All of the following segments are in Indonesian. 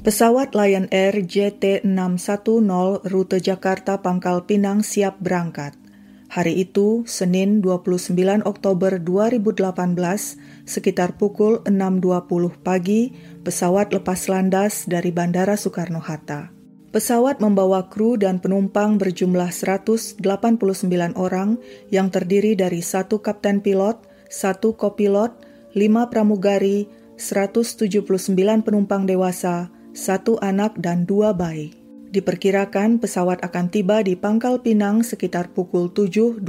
Pesawat Lion Air JT610 rute Jakarta Pangkal Pinang siap berangkat. Hari itu, Senin 29 Oktober 2018, sekitar pukul 6.20 pagi, pesawat lepas landas dari Bandara Soekarno-Hatta. Pesawat membawa kru dan penumpang berjumlah 189 orang yang terdiri dari satu kapten pilot, satu kopilot, lima pramugari, 179 penumpang dewasa, satu anak dan dua bayi. Diperkirakan pesawat akan tiba di Pangkal Pinang sekitar pukul 7.20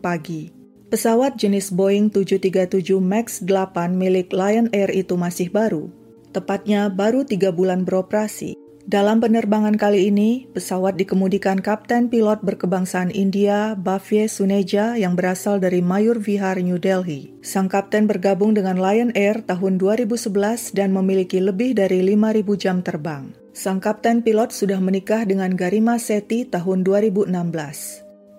pagi. Pesawat jenis Boeing 737 MAX 8 milik Lion Air itu masih baru. Tepatnya baru tiga bulan beroperasi. Dalam penerbangan kali ini, pesawat dikemudikan Kapten Pilot berkebangsaan India, Bhavya Suneja yang berasal dari Mayur Vihar, New Delhi. Sang kapten bergabung dengan Lion Air tahun 2011 dan memiliki lebih dari 5.000 jam terbang. Sang kapten pilot sudah menikah dengan Garima Seti tahun 2016.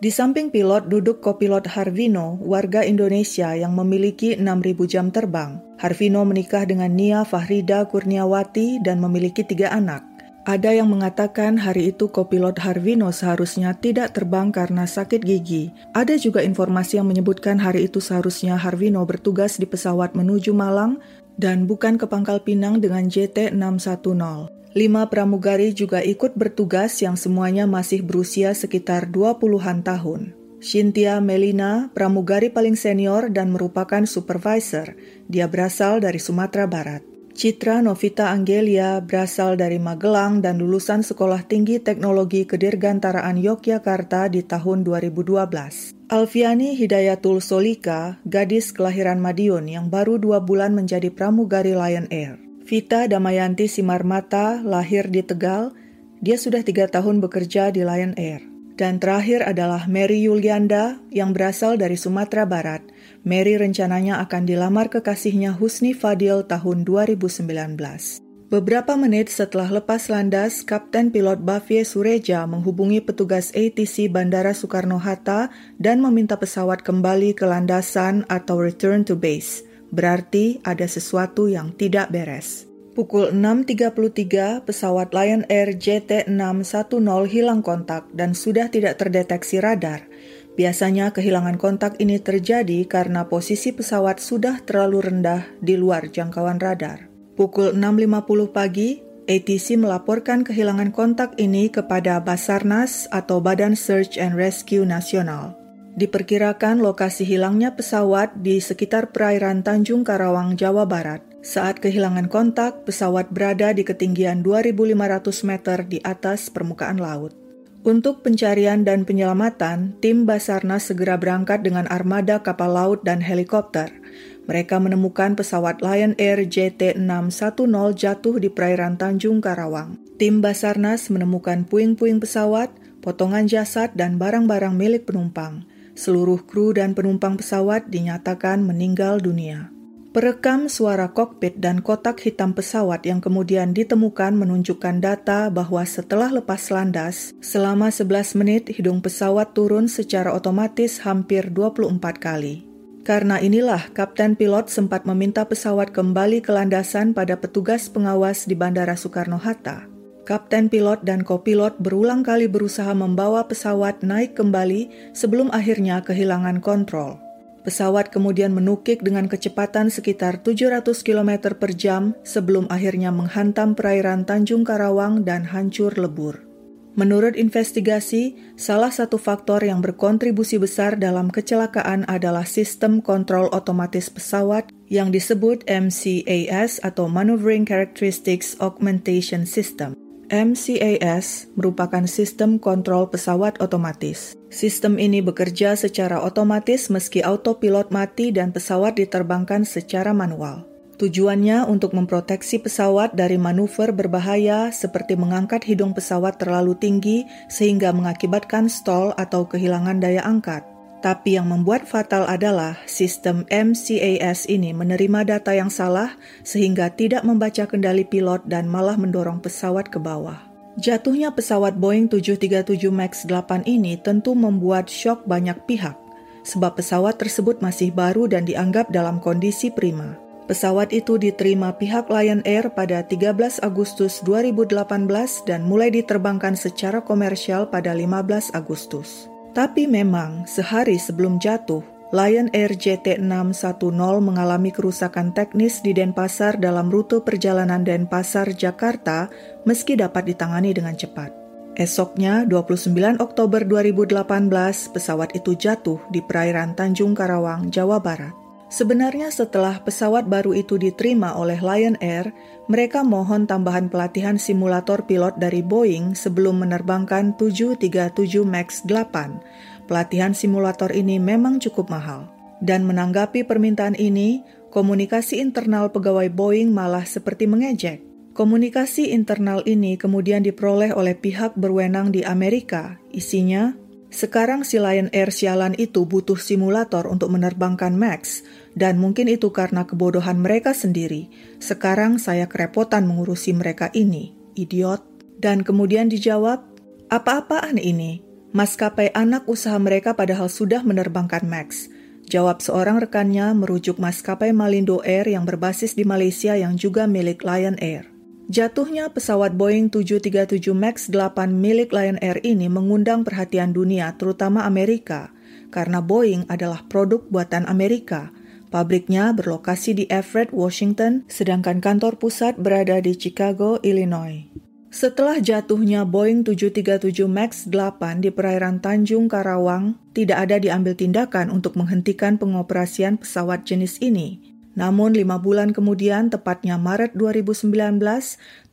Di samping pilot duduk kopilot Harvino, warga Indonesia yang memiliki 6.000 jam terbang. Harvino menikah dengan Nia Fahrida Kurniawati dan memiliki tiga anak. Ada yang mengatakan hari itu kopilot Harvino seharusnya tidak terbang karena sakit gigi. Ada juga informasi yang menyebutkan hari itu seharusnya Harvino bertugas di pesawat menuju Malang dan bukan ke Pangkal Pinang dengan JT610. Lima pramugari juga ikut bertugas yang semuanya masih berusia sekitar 20-an tahun. Cynthia Melina, pramugari paling senior dan merupakan supervisor. Dia berasal dari Sumatera Barat. Citra Novita Anggelia berasal dari Magelang dan lulusan Sekolah Tinggi Teknologi Kedirgantaraan Yogyakarta di tahun 2012. Alfiani Hidayatul Solika, gadis kelahiran Madiun yang baru dua bulan menjadi pramugari Lion Air. Vita Damayanti Simarmata lahir di Tegal, dia sudah tiga tahun bekerja di Lion Air. Dan terakhir adalah Mary Yulianda yang berasal dari Sumatera Barat. Mary rencananya akan dilamar kekasihnya Husni Fadil tahun 2019. Beberapa menit setelah lepas landas, Kapten Pilot Bavie Sureja menghubungi petugas ATC Bandara Soekarno-Hatta dan meminta pesawat kembali ke landasan atau return to base. Berarti ada sesuatu yang tidak beres. Pukul 6.33, pesawat Lion Air JT610 hilang kontak dan sudah tidak terdeteksi radar. Biasanya kehilangan kontak ini terjadi karena posisi pesawat sudah terlalu rendah di luar jangkauan radar. Pukul 6.50 pagi, ATC melaporkan kehilangan kontak ini kepada Basarnas atau Badan Search and Rescue Nasional. Diperkirakan lokasi hilangnya pesawat di sekitar perairan Tanjung Karawang, Jawa Barat. Saat kehilangan kontak, pesawat berada di ketinggian 2.500 meter di atas permukaan laut. Untuk pencarian dan penyelamatan, tim Basarnas segera berangkat dengan armada kapal laut dan helikopter. Mereka menemukan pesawat Lion Air JT610 jatuh di perairan Tanjung Karawang. Tim Basarnas menemukan puing-puing pesawat, potongan jasad, dan barang-barang milik penumpang. Seluruh kru dan penumpang pesawat dinyatakan meninggal dunia. Perekam suara kokpit dan kotak hitam pesawat yang kemudian ditemukan menunjukkan data bahwa setelah lepas landas, selama 11 menit hidung pesawat turun secara otomatis hampir 24 kali. Karena inilah kapten pilot sempat meminta pesawat kembali ke landasan pada petugas pengawas di Bandara Soekarno-Hatta. Kapten pilot dan kopilot berulang kali berusaha membawa pesawat naik kembali sebelum akhirnya kehilangan kontrol. Pesawat kemudian menukik dengan kecepatan sekitar 700 km per jam sebelum akhirnya menghantam perairan Tanjung Karawang dan hancur lebur. Menurut investigasi, salah satu faktor yang berkontribusi besar dalam kecelakaan adalah sistem kontrol otomatis pesawat yang disebut MCAS atau Maneuvering Characteristics Augmentation System. MCAS merupakan sistem kontrol pesawat otomatis. Sistem ini bekerja secara otomatis meski autopilot mati dan pesawat diterbangkan secara manual. Tujuannya untuk memproteksi pesawat dari manuver berbahaya seperti mengangkat hidung pesawat terlalu tinggi sehingga mengakibatkan stall atau kehilangan daya angkat. Tapi yang membuat fatal adalah sistem MCAS ini menerima data yang salah sehingga tidak membaca kendali pilot dan malah mendorong pesawat ke bawah. Jatuhnya pesawat Boeing 737 MAX 8 ini tentu membuat shock banyak pihak, sebab pesawat tersebut masih baru dan dianggap dalam kondisi prima. Pesawat itu diterima pihak Lion Air pada 13 Agustus 2018 dan mulai diterbangkan secara komersial pada 15 Agustus. Tapi memang sehari sebelum jatuh, Lion Air JT610 mengalami kerusakan teknis di Denpasar dalam rute perjalanan Denpasar, Jakarta meski dapat ditangani dengan cepat. Esoknya, 29 Oktober 2018, pesawat itu jatuh di perairan Tanjung Karawang, Jawa Barat. Sebenarnya setelah pesawat baru itu diterima oleh Lion Air, mereka mohon tambahan pelatihan simulator pilot dari Boeing sebelum menerbangkan 737 MAX 8. Pelatihan simulator ini memang cukup mahal. Dan menanggapi permintaan ini, komunikasi internal pegawai Boeing malah seperti mengejek. Komunikasi internal ini kemudian diperoleh oleh pihak berwenang di Amerika. Isinya, sekarang si Lion Air sialan itu butuh simulator untuk menerbangkan Max, dan mungkin itu karena kebodohan mereka sendiri. Sekarang saya kerepotan mengurusi mereka ini, idiot. Dan kemudian dijawab, apa-apaan ini? Maskapai anak usaha mereka padahal sudah menerbangkan Max. Jawab seorang rekannya merujuk maskapai Malindo Air yang berbasis di Malaysia yang juga milik Lion Air. Jatuhnya pesawat Boeing 737 MAX 8 milik Lion Air ini mengundang perhatian dunia, terutama Amerika, karena Boeing adalah produk buatan Amerika. Pabriknya berlokasi di Everett, Washington, sedangkan kantor pusat berada di Chicago, Illinois. Setelah jatuhnya Boeing 737 MAX 8 di perairan Tanjung Karawang, tidak ada diambil tindakan untuk menghentikan pengoperasian pesawat jenis ini. Namun lima bulan kemudian, tepatnya Maret 2019,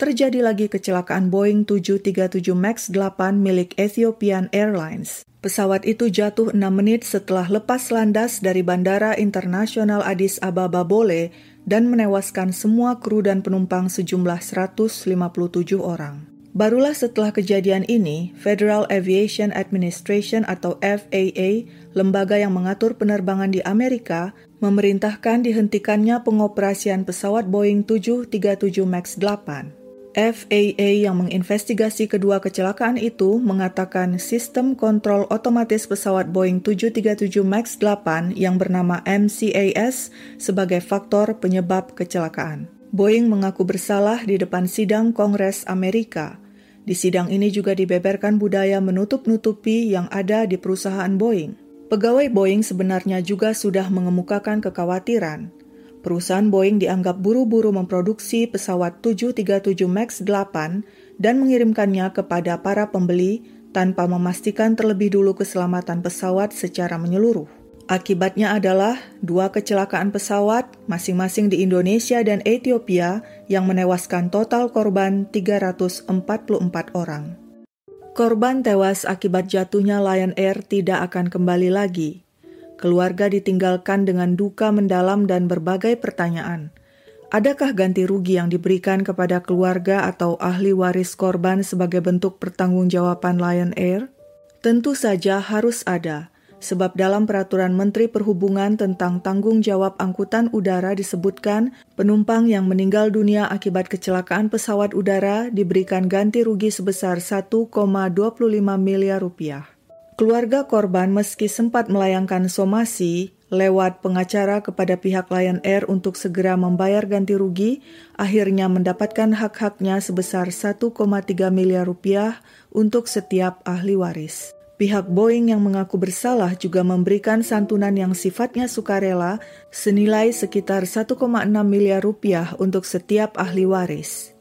terjadi lagi kecelakaan Boeing 737 MAX 8 milik Ethiopian Airlines. Pesawat itu jatuh 6 menit setelah lepas landas dari Bandara Internasional Addis Ababa Bole dan menewaskan semua kru dan penumpang sejumlah 157 orang. Barulah setelah kejadian ini, Federal Aviation Administration atau FAA, lembaga yang mengatur penerbangan di Amerika, memerintahkan dihentikannya pengoperasian pesawat Boeing 737 MAX 8. FAA yang menginvestigasi kedua kecelakaan itu mengatakan sistem kontrol otomatis pesawat Boeing 737 MAX 8 yang bernama MCAS sebagai faktor penyebab kecelakaan. Boeing mengaku bersalah di depan sidang Kongres Amerika. Di sidang ini juga dibeberkan budaya menutup-nutupi yang ada di perusahaan Boeing. Pegawai Boeing sebenarnya juga sudah mengemukakan kekhawatiran. Perusahaan Boeing dianggap buru-buru memproduksi pesawat 737 MAX 8 dan mengirimkannya kepada para pembeli tanpa memastikan terlebih dulu keselamatan pesawat secara menyeluruh. Akibatnya adalah dua kecelakaan pesawat masing-masing di Indonesia dan Ethiopia yang menewaskan total korban 344 orang. Korban tewas akibat jatuhnya Lion Air tidak akan kembali lagi. Keluarga ditinggalkan dengan duka mendalam dan berbagai pertanyaan. Adakah ganti rugi yang diberikan kepada keluarga atau ahli waris korban sebagai bentuk pertanggungjawaban Lion Air? Tentu saja harus ada sebab dalam peraturan Menteri Perhubungan tentang tanggung jawab angkutan udara disebutkan penumpang yang meninggal dunia akibat kecelakaan pesawat udara diberikan ganti rugi sebesar 1,25 miliar rupiah. Keluarga korban meski sempat melayangkan somasi lewat pengacara kepada pihak Lion Air untuk segera membayar ganti rugi, akhirnya mendapatkan hak-haknya sebesar 1,3 miliar rupiah untuk setiap ahli waris. Pihak Boeing yang mengaku bersalah juga memberikan santunan yang sifatnya sukarela senilai sekitar 1,6 miliar rupiah untuk setiap ahli waris.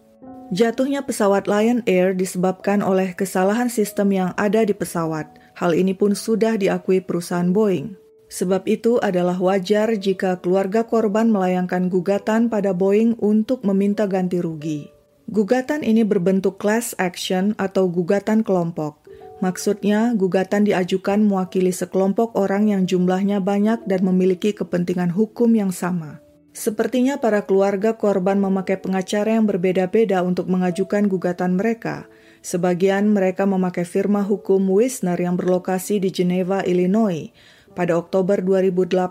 Jatuhnya pesawat Lion Air disebabkan oleh kesalahan sistem yang ada di pesawat. Hal ini pun sudah diakui perusahaan Boeing. Sebab itu adalah wajar jika keluarga korban melayangkan gugatan pada Boeing untuk meminta ganti rugi. Gugatan ini berbentuk class action atau gugatan kelompok. Maksudnya, gugatan diajukan mewakili sekelompok orang yang jumlahnya banyak dan memiliki kepentingan hukum yang sama. Sepertinya para keluarga korban memakai pengacara yang berbeda-beda untuk mengajukan gugatan mereka. Sebagian mereka memakai firma hukum Wisner yang berlokasi di Geneva, Illinois. Pada Oktober 2018,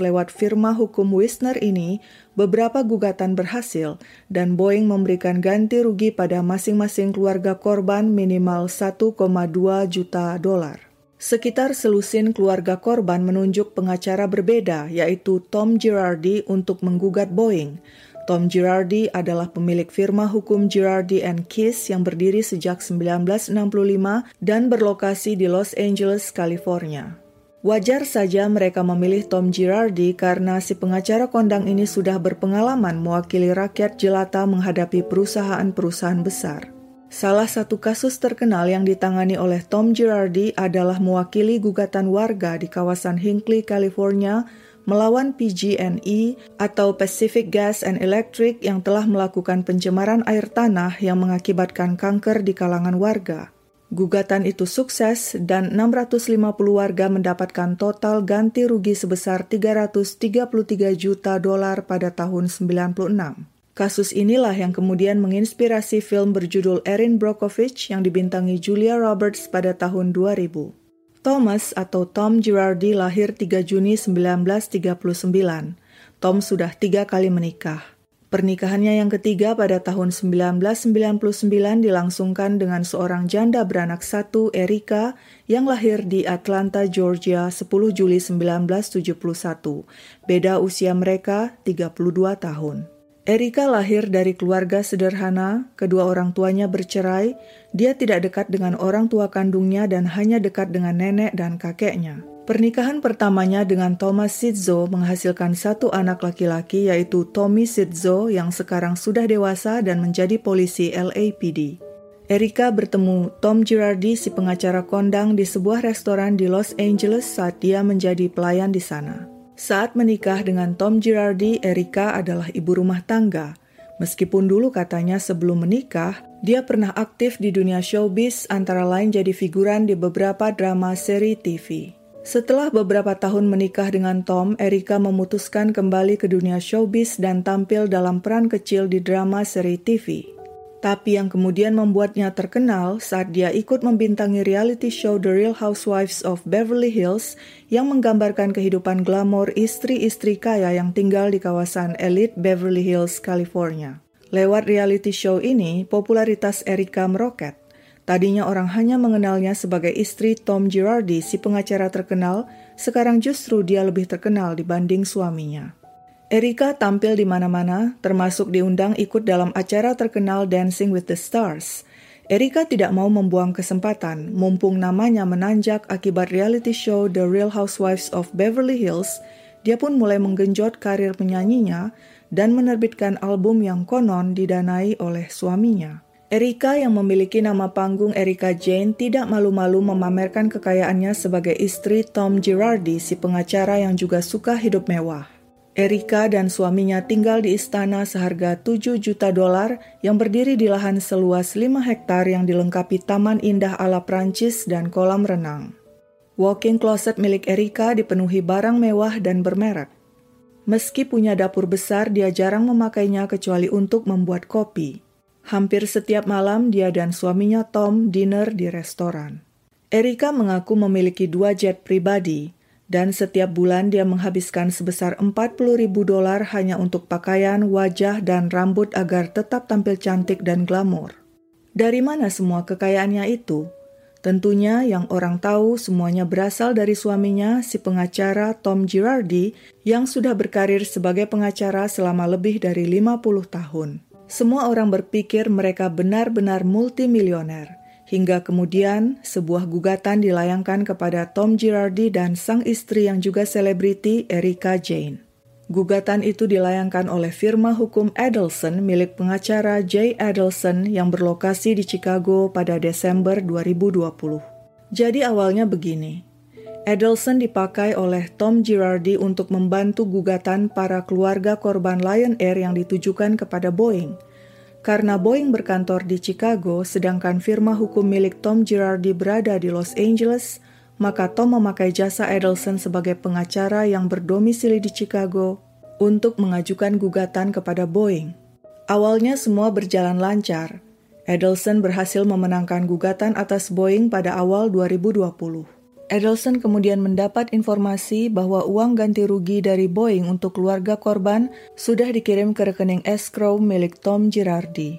lewat firma hukum Wisner ini, beberapa gugatan berhasil dan Boeing memberikan ganti rugi pada masing-masing keluarga korban minimal 1,2 juta dolar. Sekitar selusin keluarga korban menunjuk pengacara berbeda, yaitu Tom Girardi untuk menggugat Boeing. Tom Girardi adalah pemilik firma hukum Girardi and Kiss yang berdiri sejak 1965 dan berlokasi di Los Angeles, California. Wajar saja mereka memilih Tom Girardi karena si pengacara kondang ini sudah berpengalaman mewakili rakyat jelata menghadapi perusahaan-perusahaan besar. Salah satu kasus terkenal yang ditangani oleh Tom Girardi adalah mewakili gugatan warga di kawasan Hinckley, California melawan PG&E atau Pacific Gas and Electric yang telah melakukan pencemaran air tanah yang mengakibatkan kanker di kalangan warga. Gugatan itu sukses dan 650 warga mendapatkan total ganti rugi sebesar 333 juta dolar pada tahun 96. Kasus inilah yang kemudian menginspirasi film berjudul Erin Brockovich yang dibintangi Julia Roberts pada tahun 2000. Thomas atau Tom Girardi lahir 3 Juni 1939. Tom sudah tiga kali menikah. Pernikahannya yang ketiga pada tahun 1999 dilangsungkan dengan seorang janda beranak satu, Erika, yang lahir di Atlanta, Georgia 10 Juli 1971. Beda usia mereka 32 tahun. Erika lahir dari keluarga sederhana, kedua orang tuanya bercerai, dia tidak dekat dengan orang tua kandungnya dan hanya dekat dengan nenek dan kakeknya. Pernikahan pertamanya dengan Thomas Sizzo menghasilkan satu anak laki-laki yaitu Tommy Sizzo yang sekarang sudah dewasa dan menjadi polisi LAPD. Erika bertemu Tom Girardi si pengacara kondang di sebuah restoran di Los Angeles saat dia menjadi pelayan di sana. Saat menikah dengan Tom Girardi, Erika adalah ibu rumah tangga. Meskipun dulu katanya sebelum menikah, dia pernah aktif di dunia showbiz antara lain jadi figuran di beberapa drama seri TV. Setelah beberapa tahun menikah dengan Tom, Erika memutuskan kembali ke dunia showbiz dan tampil dalam peran kecil di drama seri TV. Tapi yang kemudian membuatnya terkenal saat dia ikut membintangi reality show The Real Housewives of Beverly Hills yang menggambarkan kehidupan glamor istri-istri kaya yang tinggal di kawasan elit Beverly Hills, California. Lewat reality show ini, popularitas Erika meroket. Tadinya orang hanya mengenalnya sebagai istri Tom Girardi, si pengacara terkenal, sekarang justru dia lebih terkenal dibanding suaminya. Erika tampil di mana-mana, termasuk diundang ikut dalam acara terkenal Dancing with the Stars. Erika tidak mau membuang kesempatan, mumpung namanya menanjak akibat reality show The Real Housewives of Beverly Hills, dia pun mulai menggenjot karir penyanyinya dan menerbitkan album yang konon didanai oleh suaminya. Erika yang memiliki nama panggung Erika Jane tidak malu-malu memamerkan kekayaannya sebagai istri Tom Girardi, si pengacara yang juga suka hidup mewah. Erika dan suaminya tinggal di istana seharga 7 juta dolar yang berdiri di lahan seluas 5 hektar yang dilengkapi taman indah ala Prancis dan kolam renang. Walking closet milik Erika dipenuhi barang mewah dan bermerek. Meski punya dapur besar, dia jarang memakainya kecuali untuk membuat kopi. Hampir setiap malam dia dan suaminya Tom dinner di restoran. Erika mengaku memiliki dua jet pribadi, dan setiap bulan dia menghabiskan sebesar 40 ribu dolar hanya untuk pakaian, wajah, dan rambut agar tetap tampil cantik dan glamor. Dari mana semua kekayaannya itu? Tentunya yang orang tahu semuanya berasal dari suaminya, si pengacara Tom Girardi, yang sudah berkarir sebagai pengacara selama lebih dari 50 tahun. Semua orang berpikir mereka benar-benar multimilioner. Hingga kemudian sebuah gugatan dilayangkan kepada Tom Girardi dan sang istri yang juga selebriti Erika Jane. Gugatan itu dilayangkan oleh firma hukum Adelson milik pengacara Jay Adelson yang berlokasi di Chicago pada Desember 2020. Jadi awalnya begini, Adelson dipakai oleh Tom Girardi untuk membantu gugatan para keluarga korban Lion Air yang ditujukan kepada Boeing – karena Boeing berkantor di Chicago, sedangkan firma hukum milik Tom Girardi berada di Los Angeles, maka Tom memakai jasa Edelson sebagai pengacara yang berdomisili di Chicago untuk mengajukan gugatan kepada Boeing. Awalnya semua berjalan lancar. Edelson berhasil memenangkan gugatan atas Boeing pada awal 2020. Edelson kemudian mendapat informasi bahwa uang ganti rugi dari Boeing untuk keluarga korban sudah dikirim ke rekening escrow milik Tom Girardi.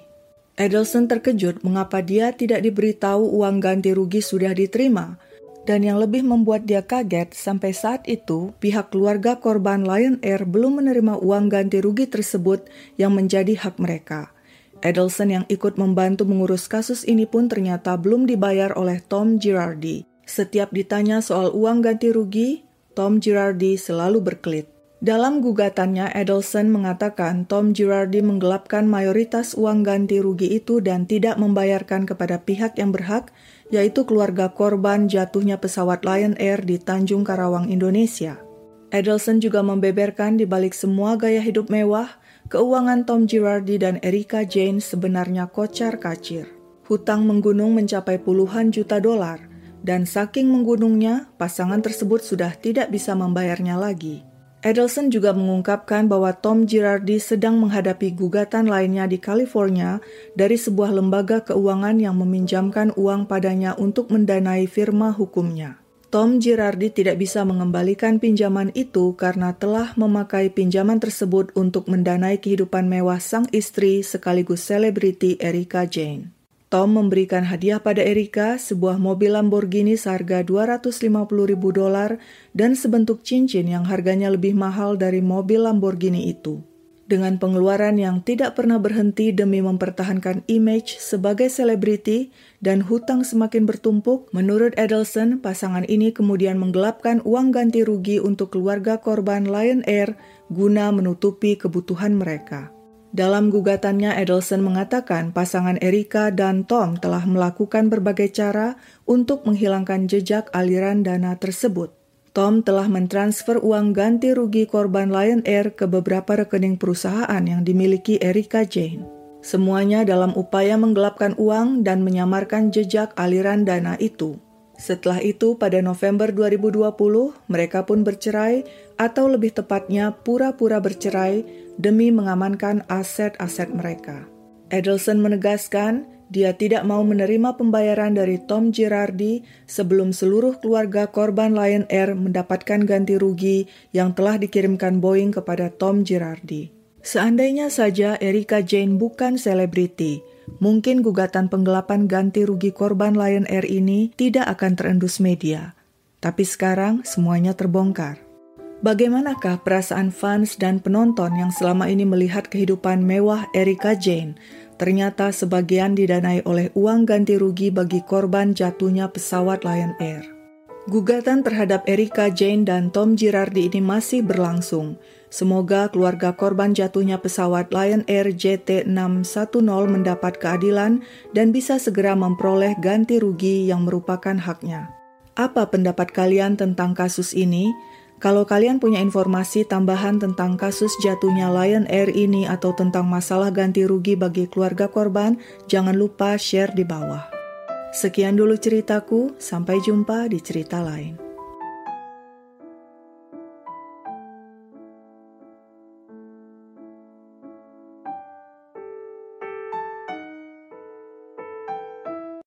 Edelson terkejut mengapa dia tidak diberitahu uang ganti rugi sudah diterima. Dan yang lebih membuat dia kaget, sampai saat itu pihak keluarga korban Lion Air belum menerima uang ganti rugi tersebut yang menjadi hak mereka. Edelson yang ikut membantu mengurus kasus ini pun ternyata belum dibayar oleh Tom Girardi. Setiap ditanya soal uang ganti rugi, Tom Girardi selalu berkelit. Dalam gugatannya, Edelson mengatakan Tom Girardi menggelapkan mayoritas uang ganti rugi itu dan tidak membayarkan kepada pihak yang berhak, yaitu keluarga korban jatuhnya pesawat Lion Air di Tanjung Karawang, Indonesia. Edelson juga membeberkan di balik semua gaya hidup mewah, keuangan Tom Girardi dan Erika Jane sebenarnya kocar-kacir. Hutang menggunung mencapai puluhan juta dolar, dan saking menggunungnya, pasangan tersebut sudah tidak bisa membayarnya lagi. Edelson juga mengungkapkan bahwa Tom Girardi sedang menghadapi gugatan lainnya di California dari sebuah lembaga keuangan yang meminjamkan uang padanya untuk mendanai firma hukumnya. Tom Girardi tidak bisa mengembalikan pinjaman itu karena telah memakai pinjaman tersebut untuk mendanai kehidupan mewah sang istri sekaligus selebriti Erika Jane. Tom memberikan hadiah pada Erika sebuah mobil Lamborghini seharga 250 ribu dolar dan sebentuk cincin yang harganya lebih mahal dari mobil Lamborghini itu. Dengan pengeluaran yang tidak pernah berhenti demi mempertahankan image sebagai selebriti dan hutang semakin bertumpuk, menurut Edelson, pasangan ini kemudian menggelapkan uang ganti rugi untuk keluarga korban Lion Air guna menutupi kebutuhan mereka. Dalam gugatannya, Edelson mengatakan pasangan Erika dan Tom telah melakukan berbagai cara untuk menghilangkan jejak aliran dana tersebut. Tom telah mentransfer uang ganti rugi korban Lion Air ke beberapa rekening perusahaan yang dimiliki Erika Jane. Semuanya dalam upaya menggelapkan uang dan menyamarkan jejak aliran dana itu. Setelah itu, pada November 2020, mereka pun bercerai, atau lebih tepatnya pura-pura bercerai demi mengamankan aset-aset mereka. Edelson menegaskan dia tidak mau menerima pembayaran dari Tom Girardi sebelum seluruh keluarga korban Lion Air mendapatkan ganti rugi yang telah dikirimkan Boeing kepada Tom Girardi. Seandainya saja Erika Jane bukan selebriti, mungkin gugatan penggelapan ganti rugi korban Lion Air ini tidak akan terendus media. Tapi sekarang semuanya terbongkar. Bagaimanakah perasaan fans dan penonton yang selama ini melihat kehidupan mewah Erika Jane? Ternyata sebagian didanai oleh uang ganti rugi bagi korban jatuhnya pesawat Lion Air. Gugatan terhadap Erika Jane dan Tom Girardi ini masih berlangsung. Semoga keluarga korban jatuhnya pesawat Lion Air JT610 mendapat keadilan dan bisa segera memperoleh ganti rugi yang merupakan haknya. Apa pendapat kalian tentang kasus ini? Kalau kalian punya informasi tambahan tentang kasus jatuhnya Lion Air ini atau tentang masalah ganti rugi bagi keluarga korban, jangan lupa share di bawah. Sekian dulu ceritaku, sampai jumpa di cerita lain.